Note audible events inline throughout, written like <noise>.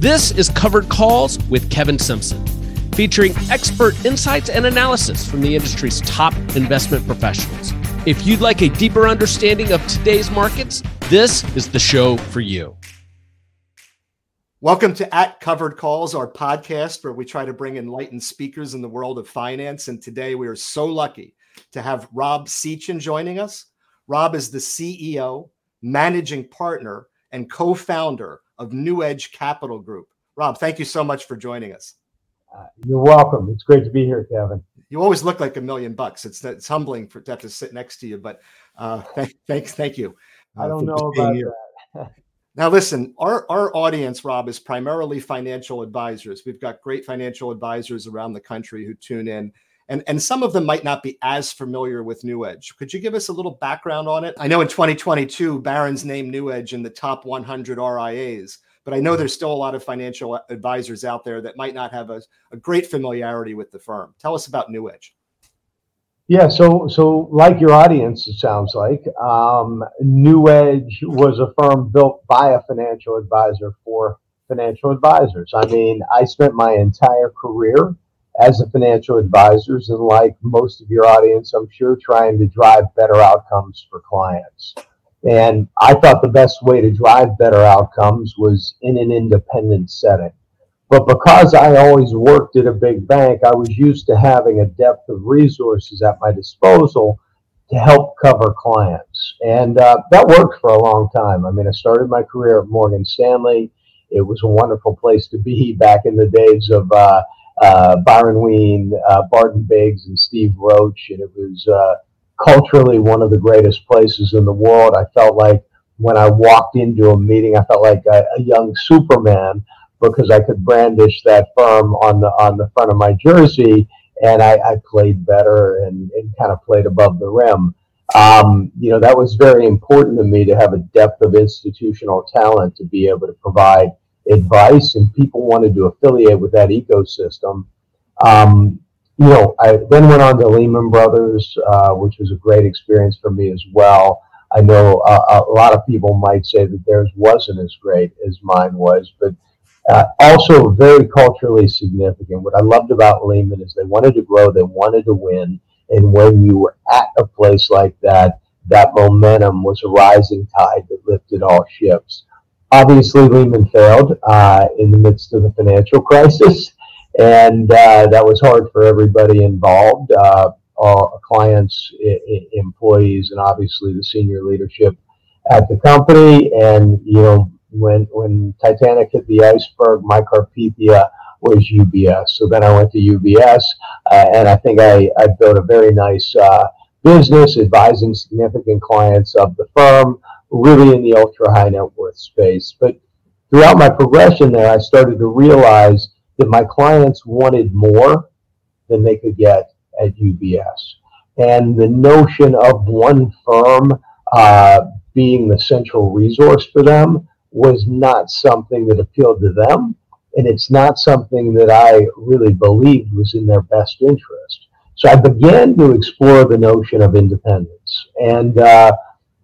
This is Covered Calls with Kevin Simpson, featuring expert insights and analysis from the industry's top investment professionals. If you'd like a deeper understanding of today's markets, this is the show for you. Welcome to At Covered Calls, our podcast where we try to bring enlightened speakers in the world of finance. And today we are so lucky to have Rob Sechan joining us. Rob is the CEO, managing partner, and co founder of New Edge Capital Group. Rob, thank you so much for joining us. Uh, you're welcome. It's great to be here, Kevin. You always look like a million bucks. It's it's humbling for to have to sit next to you, but uh, <laughs> thank, thanks, thank you. Uh, I don't know about that. <laughs> now, listen, our our audience, Rob, is primarily financial advisors. We've got great financial advisors around the country who tune in. And, and some of them might not be as familiar with New Edge. Could you give us a little background on it? I know in 2022, Barron's named New Edge in the top 100 RIAs, but I know there's still a lot of financial advisors out there that might not have a, a great familiarity with the firm. Tell us about New Edge. Yeah, so so like your audience, it sounds like um, New Edge was a firm built by a financial advisor for financial advisors. I mean, I spent my entire career as a financial advisors and like most of your audience, I'm sure trying to drive better outcomes for clients. And I thought the best way to drive better outcomes was in an independent setting. But because I always worked at a big bank, I was used to having a depth of resources at my disposal to help cover clients. And uh, that worked for a long time. I mean, I started my career at Morgan Stanley. It was a wonderful place to be <laughs> back in the days of uh, uh, Byron Wien, uh, Barton Biggs, and Steve Roach. And it was uh, culturally one of the greatest places in the world. I felt like when I walked into a meeting, I felt like a, a young Superman because I could brandish that firm on the on the front of my jersey, and I, I played better and, and, kind of played above the rim. Um, you know, that was very important to me to have a depth of institutional talent to be able to provide advice, and people wanted to affiliate with that ecosystem. Um, you know, I then went on to Lehman Brothers, uh, which was a great experience for me as well. I know a, a, lot of people might say that theirs wasn't as great as mine was, but uh, also very culturally significant. What I loved about Lehman is they wanted to grow, they wanted to win, and when you were at a place like that, that momentum was a rising tide that lifted all ships. Obviously, Lehman failed uh, in the midst of the financial crisis, and uh, that was hard for everybody involved uh, clients, I- employees, and obviously the senior leadership at the company. And, you know, when, when Titanic hit the iceberg, my Carpathia was UBS. So then I went to UBS, uh, and I think I, I built a very nice uh, business advising significant clients of the firm really in the ultra high net worth space. But throughout my progression there, I started to realize that my clients wanted more than they could get at UBS. And the notion of one firm uh, being the central resource for them was not something that appealed to them. And it's not something that I really believed was in their best interest. So I began to explore the notion of independence. And uh,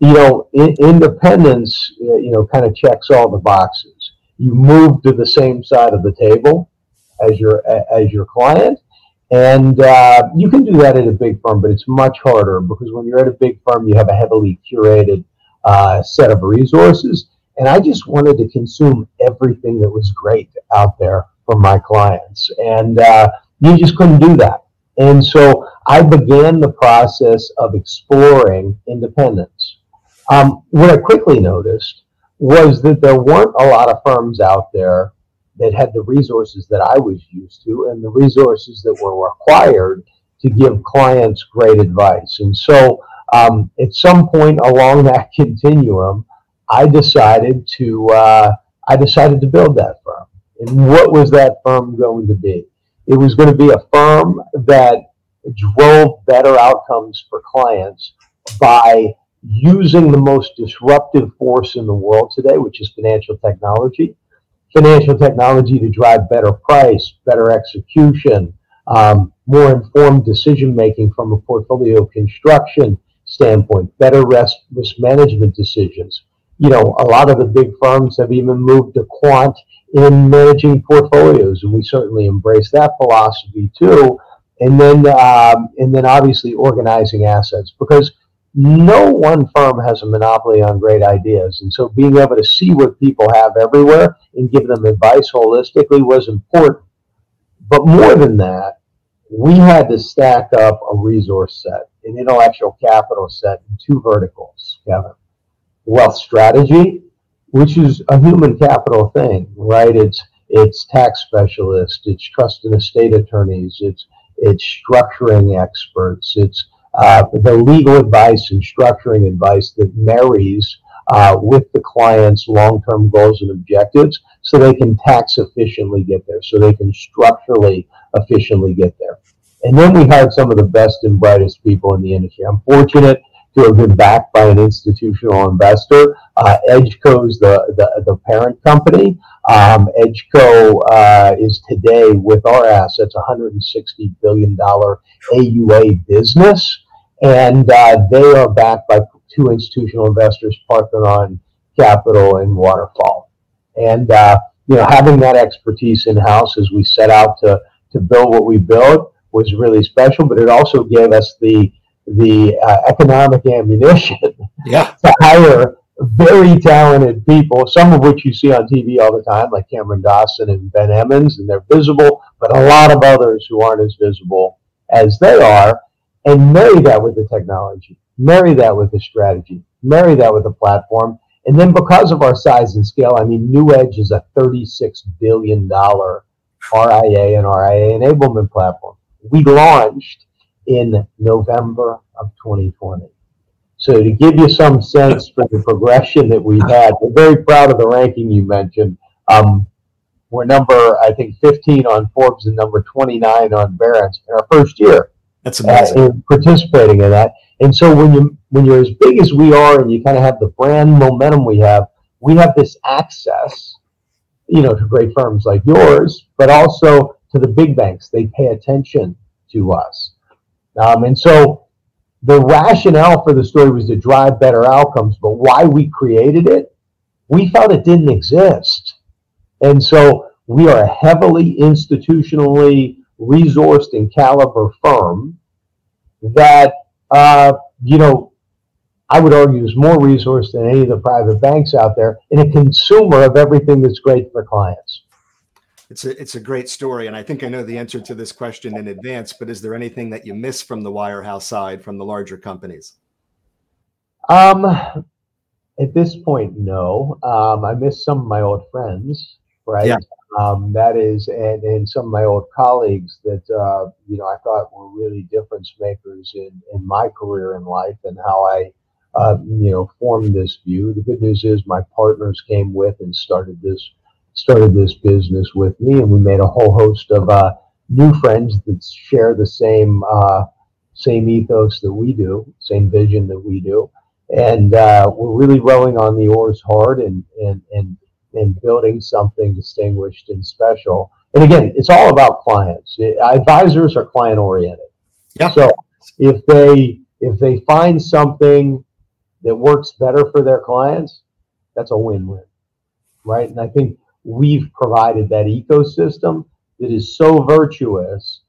you know, in, independence, uh, you know, kind of checks all the boxes. You move to the same side of the table as your as your client, and uh, you can do that at a big firm, but it's much harder because when you're at a big firm, you have a heavily curated uh, set of resources. And I just wanted to consume everything that was great out there from my clients, and uh, you just couldn't do that. And so I began the process of exploring independence. Um, what I quickly noticed was that there weren't a lot of firms out there that had the resources that I was used to and the resources that were required to give clients great advice. And so, um, at some point along that <laughs> continuum, I decided to uh, I decided to build that firm. And what was that firm going to be? It was going to be a firm that drove better outcomes for clients by using the most disruptive force in the world today, which is financial technology. Financial technology to drive better price, better execution, um, more informed decision making from a portfolio construction standpoint, better risk, risk management decisions, you know, a lot of the big firms have even moved to quant in managing portfolios, and we certainly embrace that philosophy too. And then, um, and then obviously organizing assets because no one firm has a monopoly on great ideas, and so being able to see what people have everywhere and give them advice holistically was important. But more than that, we had to stack up a resource set, an intellectual capital set in two verticals, Kevin. Wealth strategy, which is a human capital thing, right? It's it's tax specialists, it's trust and estate attorneys, it's it's structuring experts, it's uh, the legal advice and structuring advice that marries uh, with the client's long-term goals and objectives so they can tax efficiently get there, so they can structurally efficiently get there. And then we hired some of the best and brightest people in the industry. I'm fortunate to have been backed by an institutional investor. Uh, Edgeco is the, the, the, parent company. Um, Edgeco uh, is today, with our assets, $160 billion AUA business. And uh, they are backed by two institutional investors, Parthenon Capital and Waterfall. And, uh, you know, having that expertise in house as we set out to, to build what we built was really special, but it also gave us the the uh, economic ammunition yeah. <laughs> to hire very talented people, some of which you see on TV all the time, like Cameron Dawson and Ben Emmons, and they're visible, but a lot of others who aren't as visible as they are, and marry that with the technology, marry that with the strategy, marry that with the platform. And then because of our size and scale, I mean, New Edge is a $36 billion RIA and RIA enablement platform we launched in November of 2020. So to give you some sense for the progression that we've had, we're very proud of the ranking you mentioned. Um, we're number, I think, 15 on Forbes and number 29 on Barron's in our first year. That's amazing. Uh, participating in that. And so when you when you're as big as we are and you kind of have the brand momentum we have, we have this access, you know, to great firms like yours, but also to the big banks. They pay attention to us. Um, and so the rationale for the story was to drive better outcomes, but why we created it, we felt it didn't exist. And so we are heavily institutionally resourced and caliber firm that, uh, you know, I would argue is more resourced than any of the private banks out there and a consumer of everything that's great for clients it's a it's a great story, and I think I know the answer to this question in advance. But is there anything that you miss from the wirehouse side from the larger companies? Um, at this point, no. Um, I miss some of my old friends, right? Yeah. Um, that is, and, and some of my old colleagues that uh, you know I thought were really difference makers in in my career in life and how I. Uh, you know, formed this view. The good news is my partners came with and started this started this business with me, and we made a whole host of uh, new friends that share the same uh, same ethos that we do, same vision that we do, and uh, we're really rowing on the oars hard and and and and building something distinguished and special. And again, it's all about clients. Advisors are client oriented. Yeah. So if they if they find something that works better for their clients, that's a win-win, right? And I think we've provided that ecosystem that is so virtuous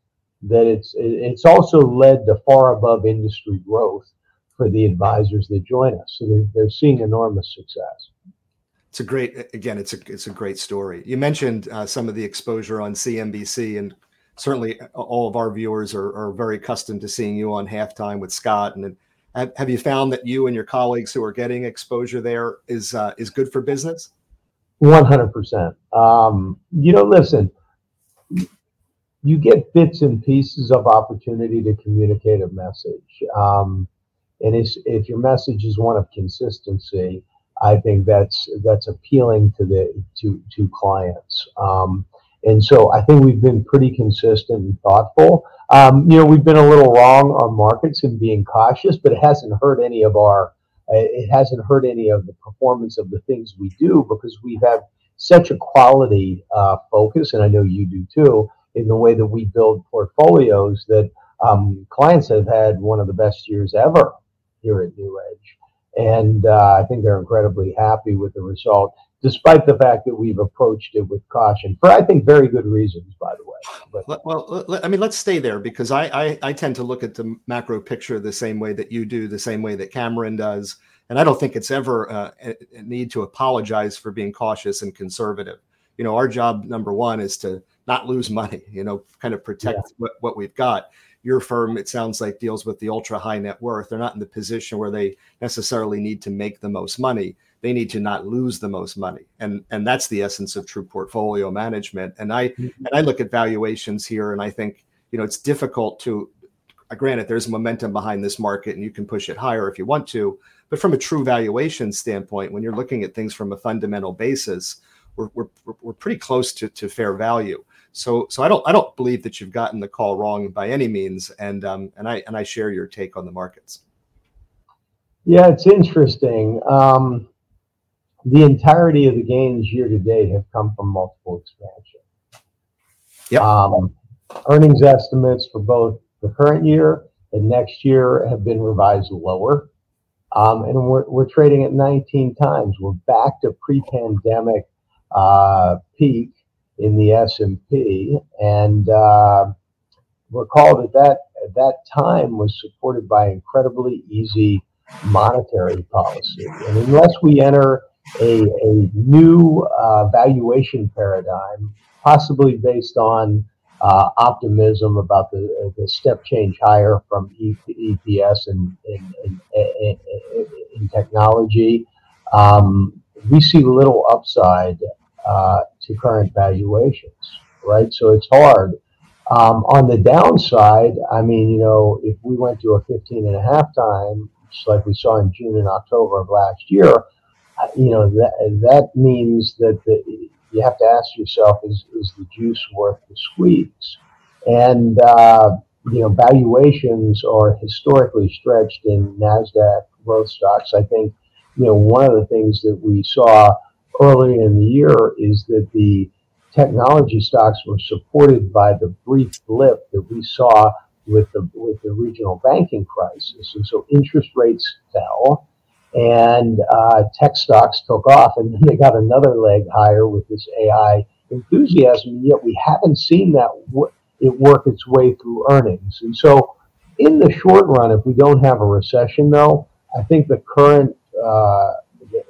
that it's it's also led to far above industry growth for the advisors that join us. So they're, they're seeing enormous success. It's a great again. It's a it's a great story. You mentioned uh, some of the exposure on CNBC, and certainly all of our viewers are, are very accustomed to seeing you on halftime with Scott. And have, have you found that you and your colleagues who are getting exposure there is uh, is good for business? One hundred percent. Um, you know, listen. You get bits and pieces of opportunity to communicate a message, um, and if your message is one of consistency, I think that's that's appealing to the to to clients. Um, and so I think we've been pretty consistent and thoughtful. Um, you know, we've been a little wrong on markets and being cautious, but it hasn't hurt any of our it hasn't hurt any of the performance of the things we do because we have such a quality uh, focus, and I know you do too, in the way that we build portfolios that um, clients have had one of the best years ever here at New Edge. And uh, I think they're incredibly happy with the result, despite the fact that we've approached it with caution for I think very good reasons, by the way. But, well, I mean, let's stay there because I, I I tend to look at the macro picture the same way that you do, the same way that Cameron does, and I don't think it's ever uh, a need to apologize for being cautious and conservative. You know, our job number one is to not lose money. You know, kind of protect yeah. what, what we've got your firm, it sounds like, deals with the ultra high net worth. They're not in the position where they necessarily need to make the most money. They need to not lose the most money, and and that's the essence of true portfolio management. And I mm-hmm. and I look at valuations here, and I think you know it's difficult to. Uh, granted, there's momentum behind this market, and you can push it higher if you want to. But from a true valuation standpoint, when you're looking at things from a fundamental basis, we're, we're, we're pretty close to, to fair value. So so I don't I don't believe that you've gotten the call wrong by any means, and um, and I and I share your take on the markets. Yeah, it's interesting. Um, the entirety of the gains year to date have come from multiple expansion. Yeah. Um, earnings estimates for both the current year and next year have been revised lower. Um, and we're, we're trading at 19 times. We're back to pre-pandemic uh, peak in the S&P, and uh, recall that that at that time was supported by incredibly easy monetary policy. And unless we enter a, a new uh, valuation paradigm, possibly based on uh, optimism about the, the step change higher from EPS and in, in, in, in, technology, um, we see little upside uh, to current valuations, right? So it's hard. Um, on the downside, I mean, you know, if we went to a 15 and a half time, just like we saw in June and October of last year, uh, you know, that, that means that the, you have to ask yourself, is, is the juice worth the squeeze? And, uh, you know, valuations are historically stretched in NASDAQ growth stocks. I think, you know, one of the things that we saw early in the year is that the technology stocks were supported by the brief blip that we saw with the with the regional banking crisis, and so interest rates fell, and uh, tech stocks took off, and then they got another leg higher with this AI enthusiasm. And yet we haven't seen that w- it work its way through earnings, and so in the short run, if we don't have a recession, though, I think the current uh,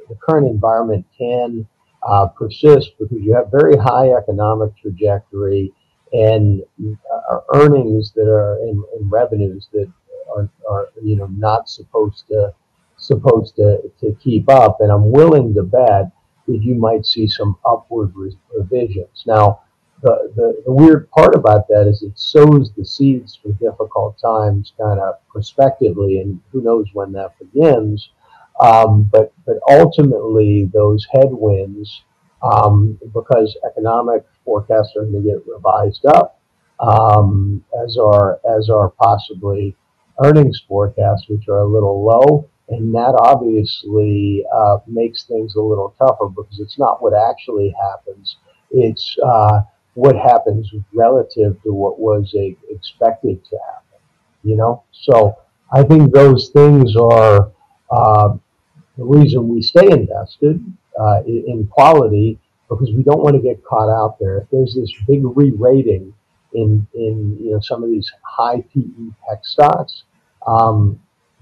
the current environment can uh, persist because you have very high economic trajectory and uh, earnings that are in, in, revenues that are, are you know not supposed to supposed to, to keep up and I'm willing to bet that you might see some upward revisions. Now the, the, the weird part about that is it sows the seeds for difficult times kind of prospectively and who knows when that begins um, but but ultimately, those headwinds, um, because economic forecasts are going to get revised up, um, as are as are possibly earnings forecasts, which are a little low, and that obviously uh, makes things a little tougher because it's not what actually happens; it's uh, what happens relative to what was a, expected to happen. You know, so I think those things are. Uh, the reason we stay invested uh, in quality because we don't want to get caught out there. If there's this big re-rating in in you know some of these high PE tech stocks, um,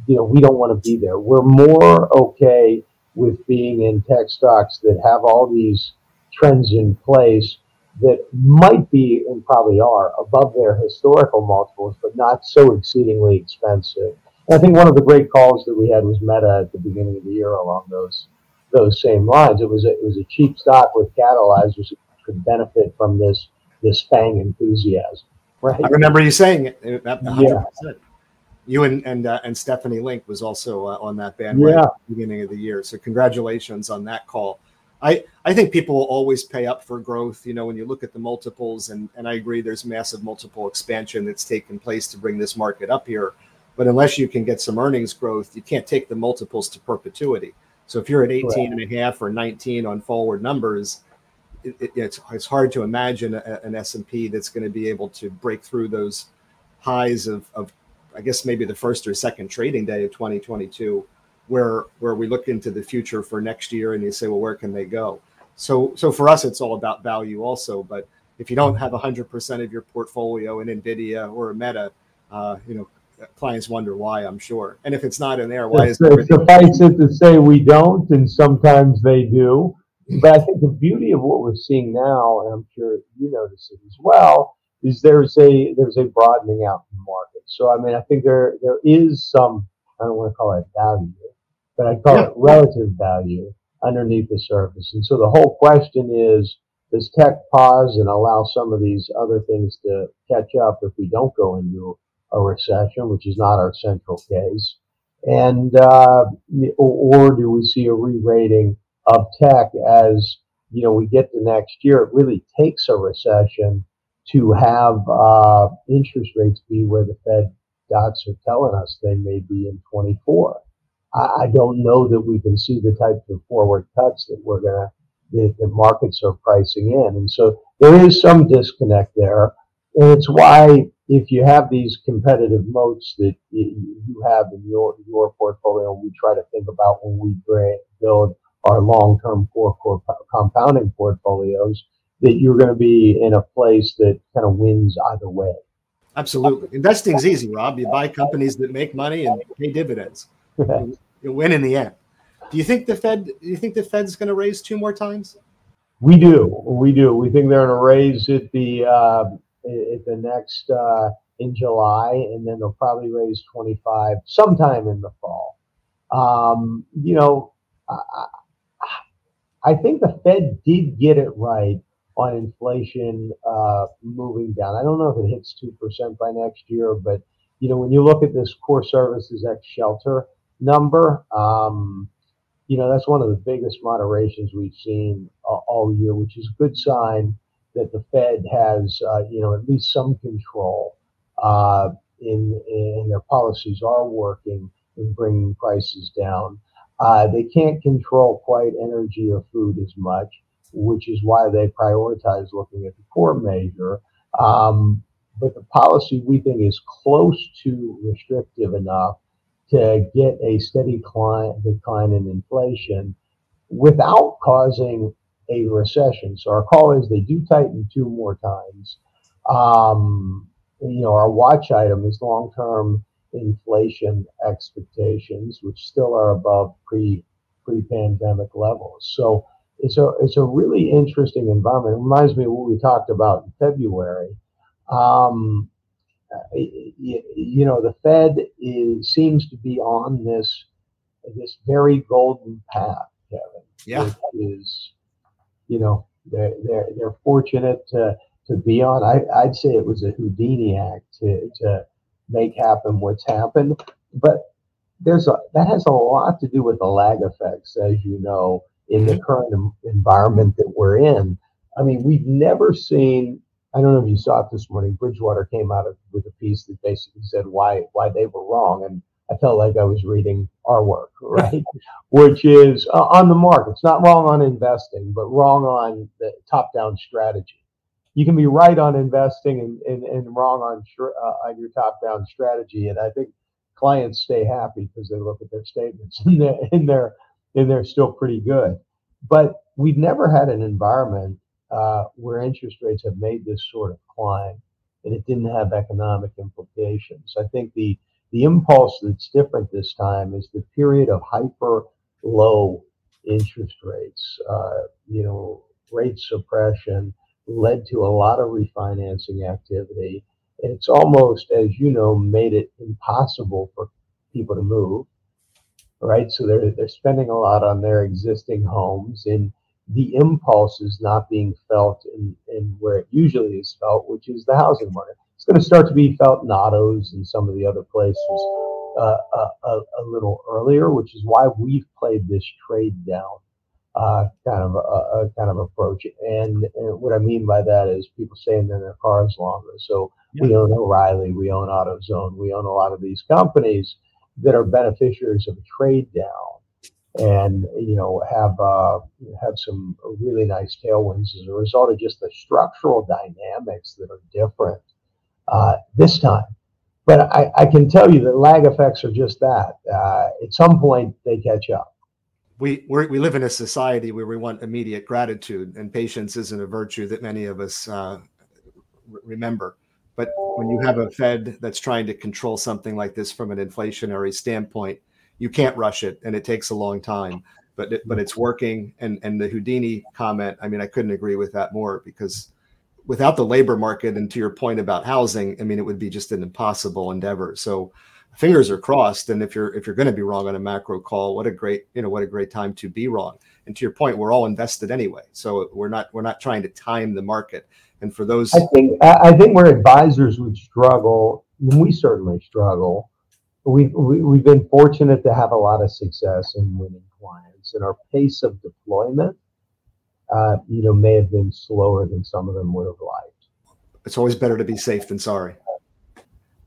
you know we don't want to be there. We're more okay with being in tech stocks that have all these trends in place that might be and probably are above their historical multiples, but not so exceedingly expensive I think one of the great calls that we had was Meta at the beginning of the year along those those same lines. It was a, it was a cheap stock with catalyzers that could benefit from this this FANG enthusiasm. Right. I remember you saying it. 100%. Yeah. You and and uh, and Stephanie Link was also uh, on that bandwagon yeah. at the beginning of the year. So congratulations on that call. I, I think people will always pay up for growth. You know, when you look at the multiples, and, and I agree, there's massive multiple expansion that's taken place to bring this market up here. But unless you can get some earnings growth, you can't take the multiples to perpetuity. So if you're at 18 and a half or 19 on forward numbers, it, it, it's, it's hard to imagine a, an S&P that's going to be able to break through those highs of, of, I guess maybe the first or second trading day of 2022 where where we look into the future for next year and you say, well, where can they go? So so for us, it's all about value also. But if you don't have 100% of your portfolio in NVIDIA or Meta, uh, you know, clients wonder why, I'm sure. And if it's not in there, why is it? Suffice it to say we don't, and sometimes they do. But I think the beauty of what we're seeing now, and I'm sure you notice it as well, is there's a there's a broadening out in the market. So I mean, I think there there is some I don't want to call it value, but I call yeah. it relative value underneath the surface. And so the whole question is, does tech pause and allow some of these other things to catch up if we don't go into a recession, which is not our central case? And uh, or, do we see a re-rating of tech as you know we get to next year? It really takes a recession to have uh, interest rates be where the Fed dots are telling us they may be in 24. I, don't know that we can see the types of forward cuts that we're to, the, the markets are pricing in. And so there is some disconnect there. And it's why if you have these competitive moats that you have in your, your portfolio, we try to think about when we build our long-term core, core compounding portfolios, that you're going to be in a place that kind of wins either way. Absolutely. investing's easy, Rob. You buy companies that make money and pay dividends. <laughs> you win in the end. Do you think the Fed? Do you think the Fed's going to raise two more times? We do. We do. We think they're going to raise it the uh, at the next uh, in July, and then they'll probably raise 25 sometime in the fall. Um, you know, I, I think the Fed did get it right on inflation uh, moving down. I don't know if it hits 2% by next year, but you know, when you look at this core services ex shelter number, um, you know, that's one of the biggest moderations we've seen uh, all year, which is a good sign that the Fed has, uh, you know, at least some control uh, in, in their policies are working in bringing prices down. Uh, they can't control quite energy or food as much which is why they prioritize looking at the core measure. Um, but the policy we think is close to restrictive enough to get a steady decline, decline in inflation without causing a recession. So our call is they do tighten two more times. Um, you know, our watch item is long-term inflation expectations, which still are above pre pre-pandemic levels. So it's a it's a really interesting environment. It reminds me of what we talked about in February. Um, you, you, know, the Fed is seems to be on this this very golden path, Kevin. Yeah, is you know they're they're they're fortunate to to be on. I, I'd say it was a Houdini act to to make happen what's happened, but there's a that has a lot to do with the lag effects, as you know in the mm-hmm. current environment that we're in. I mean, we've never seen. I don't know if you saw it this morning. Bridgewater came out of, with a piece that basically said why why they were wrong, and I felt like I was reading our work, <laughs> right? Which is uh, on the mark. It's not wrong on investing, but wrong on the top-down strategy. You can be right on investing and, and, and wrong on uh, on your top-down strategy, and I think clients stay happy because they look at their statements <laughs> in their in their and they're still pretty good. But we've never had an environment uh, where interest rates have made this sort of climb and it didn't have economic implications. I think the the impulse that's different this time is the period of hyper low interest rates. Uh, you know, rate suppression led to a lot of refinancing activity. And it's almost, as you know, made it impossible for people to move right? So they're they're spending a lot on their existing homes, and the impulse is not being felt in, in where it usually is felt, which is the housing market. It's going to start to be felt in autos and some of the other places uh, a, a, a, little earlier, which is why we've played this trade down uh, kind of a, kind of approach. And, and, what I mean by that is people staying in their cars longer. So yeah. we own O'Reilly, we own AutoZone, we own a lot of these companies that are beneficiaries of a trade down and you know have uh, have some really nice tailwinds as a result of just the structural dynamics that are different uh, this time but I, I can tell you that lag effects are just that. Uh, at some point, they catch up. We we live in a society where we want immediate gratitude, and patience isn't a virtue that many of us uh, remember. But when you have a Fed that's trying to control something like this from an inflationary standpoint, you can't rush it, and it takes a long time. But it, but it's working. And and the Houdini comment, I mean, I couldn't agree with that more because without the labor market, and to your point about housing, I mean, it would be just an impossible endeavor. So fingers are crossed. And if you're if you're going to be wrong on a macro call, what a great you know what a great time to be wrong. And to your point, we're all invested anyway, so we're not we're not trying to time the market. And for those, I think I think where advisors would struggle, we certainly struggle. We've we, have we have been fortunate to have a lot of success in winning clients, and our pace of deployment, uh, you know, may have been slower than some of them would have liked. It's always better to be safe than sorry.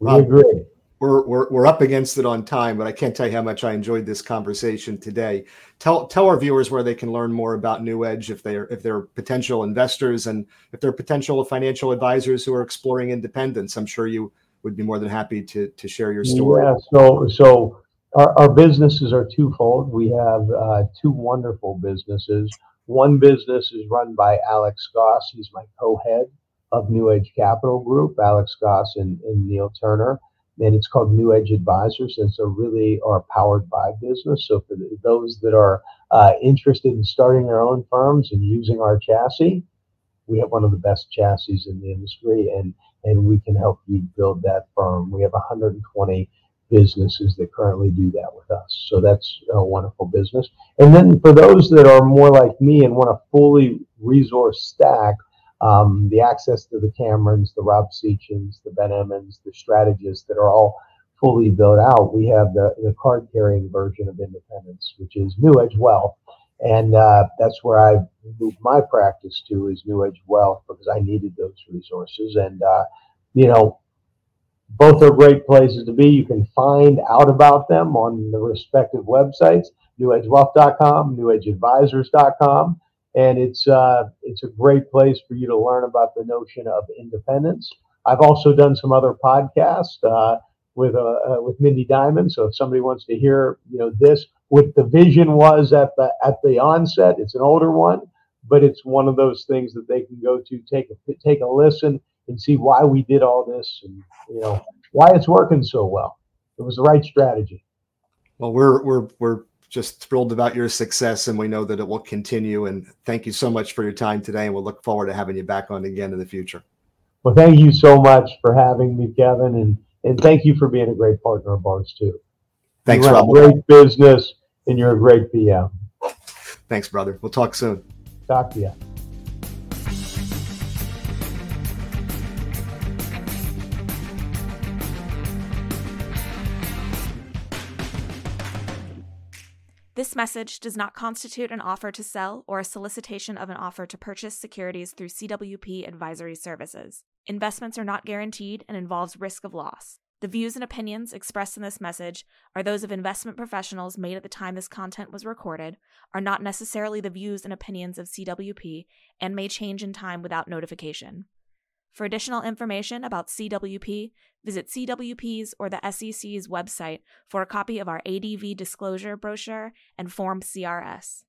We um, agree we're, we're, we're up against it on time, but I can't tell you how much I enjoyed this conversation today. Tell tell our viewers where they can learn more about New Edge if they're if they're potential investors and if they're potential financial advisors who are exploring independence. I'm sure you would be more than happy to to share your story. Yeah, so so our, our businesses are twofold. We have uh, two wonderful businesses. One business is run by Alex Goss. He's my co-head of NewEdge Capital Group. Alex Goss and, and Neil Turner and it's called NewEdge Advisors. And so, really, are powered by business. So, for those that are uh, interested in starting their own firms and using our chassis, we have one of the best chassis in the industry, and and we can help you build that firm. We have 120 businesses that currently do that with us. So that's a wonderful business. And then for those that are more like me and want a fully resource stack, um, the access to the Camerons, the Rob Sechans, the Ben Emmons, the strategists that are all fully built out. We have the, the card carrying version of independence, which is NewEdge Wealth. And uh, that's where I moved my practice to is NewEdge Wealth because I needed those resources. And, uh, you know, both are great places to be. You can find out about them on the respective websites, newedgewealth.com, newedgeadvisors.com and it's uh, it's a great place for you to learn about the notion of independence. I've also done some other podcasts uh, with uh, uh, with Mindy Diamond. So if somebody wants to hear, you know, this what the vision was at the at the onset, it's an older one, but it's one of those things that they can go to take a take a listen and see why we did all this and you know why it's working so well. It was the right strategy. Well, we're we're we're just thrilled about your success and we know that it will continue. And thank you so much for your time today. And we'll look forward to having you back on again in the future. Well, thank you so much for having me, Kevin. And, and thank you for being a great partner of ours, too. Thanks, you Rob. Great business and you're a great PM. Thanks, brother. We'll talk soon. Talk to you. This message does not constitute an offer to sell or a solicitation of an offer to purchase securities through CWP Advisory Services. Investments are not guaranteed and involves risk of loss. The views and opinions expressed in this message are those of investment professionals made at the time this content was recorded, are not necessarily the views and opinions of CWP, and may change in time without notification. For additional information about CWP, visit CWP's or the SEC's website for a copy of our ADV disclosure brochure and Form CRS.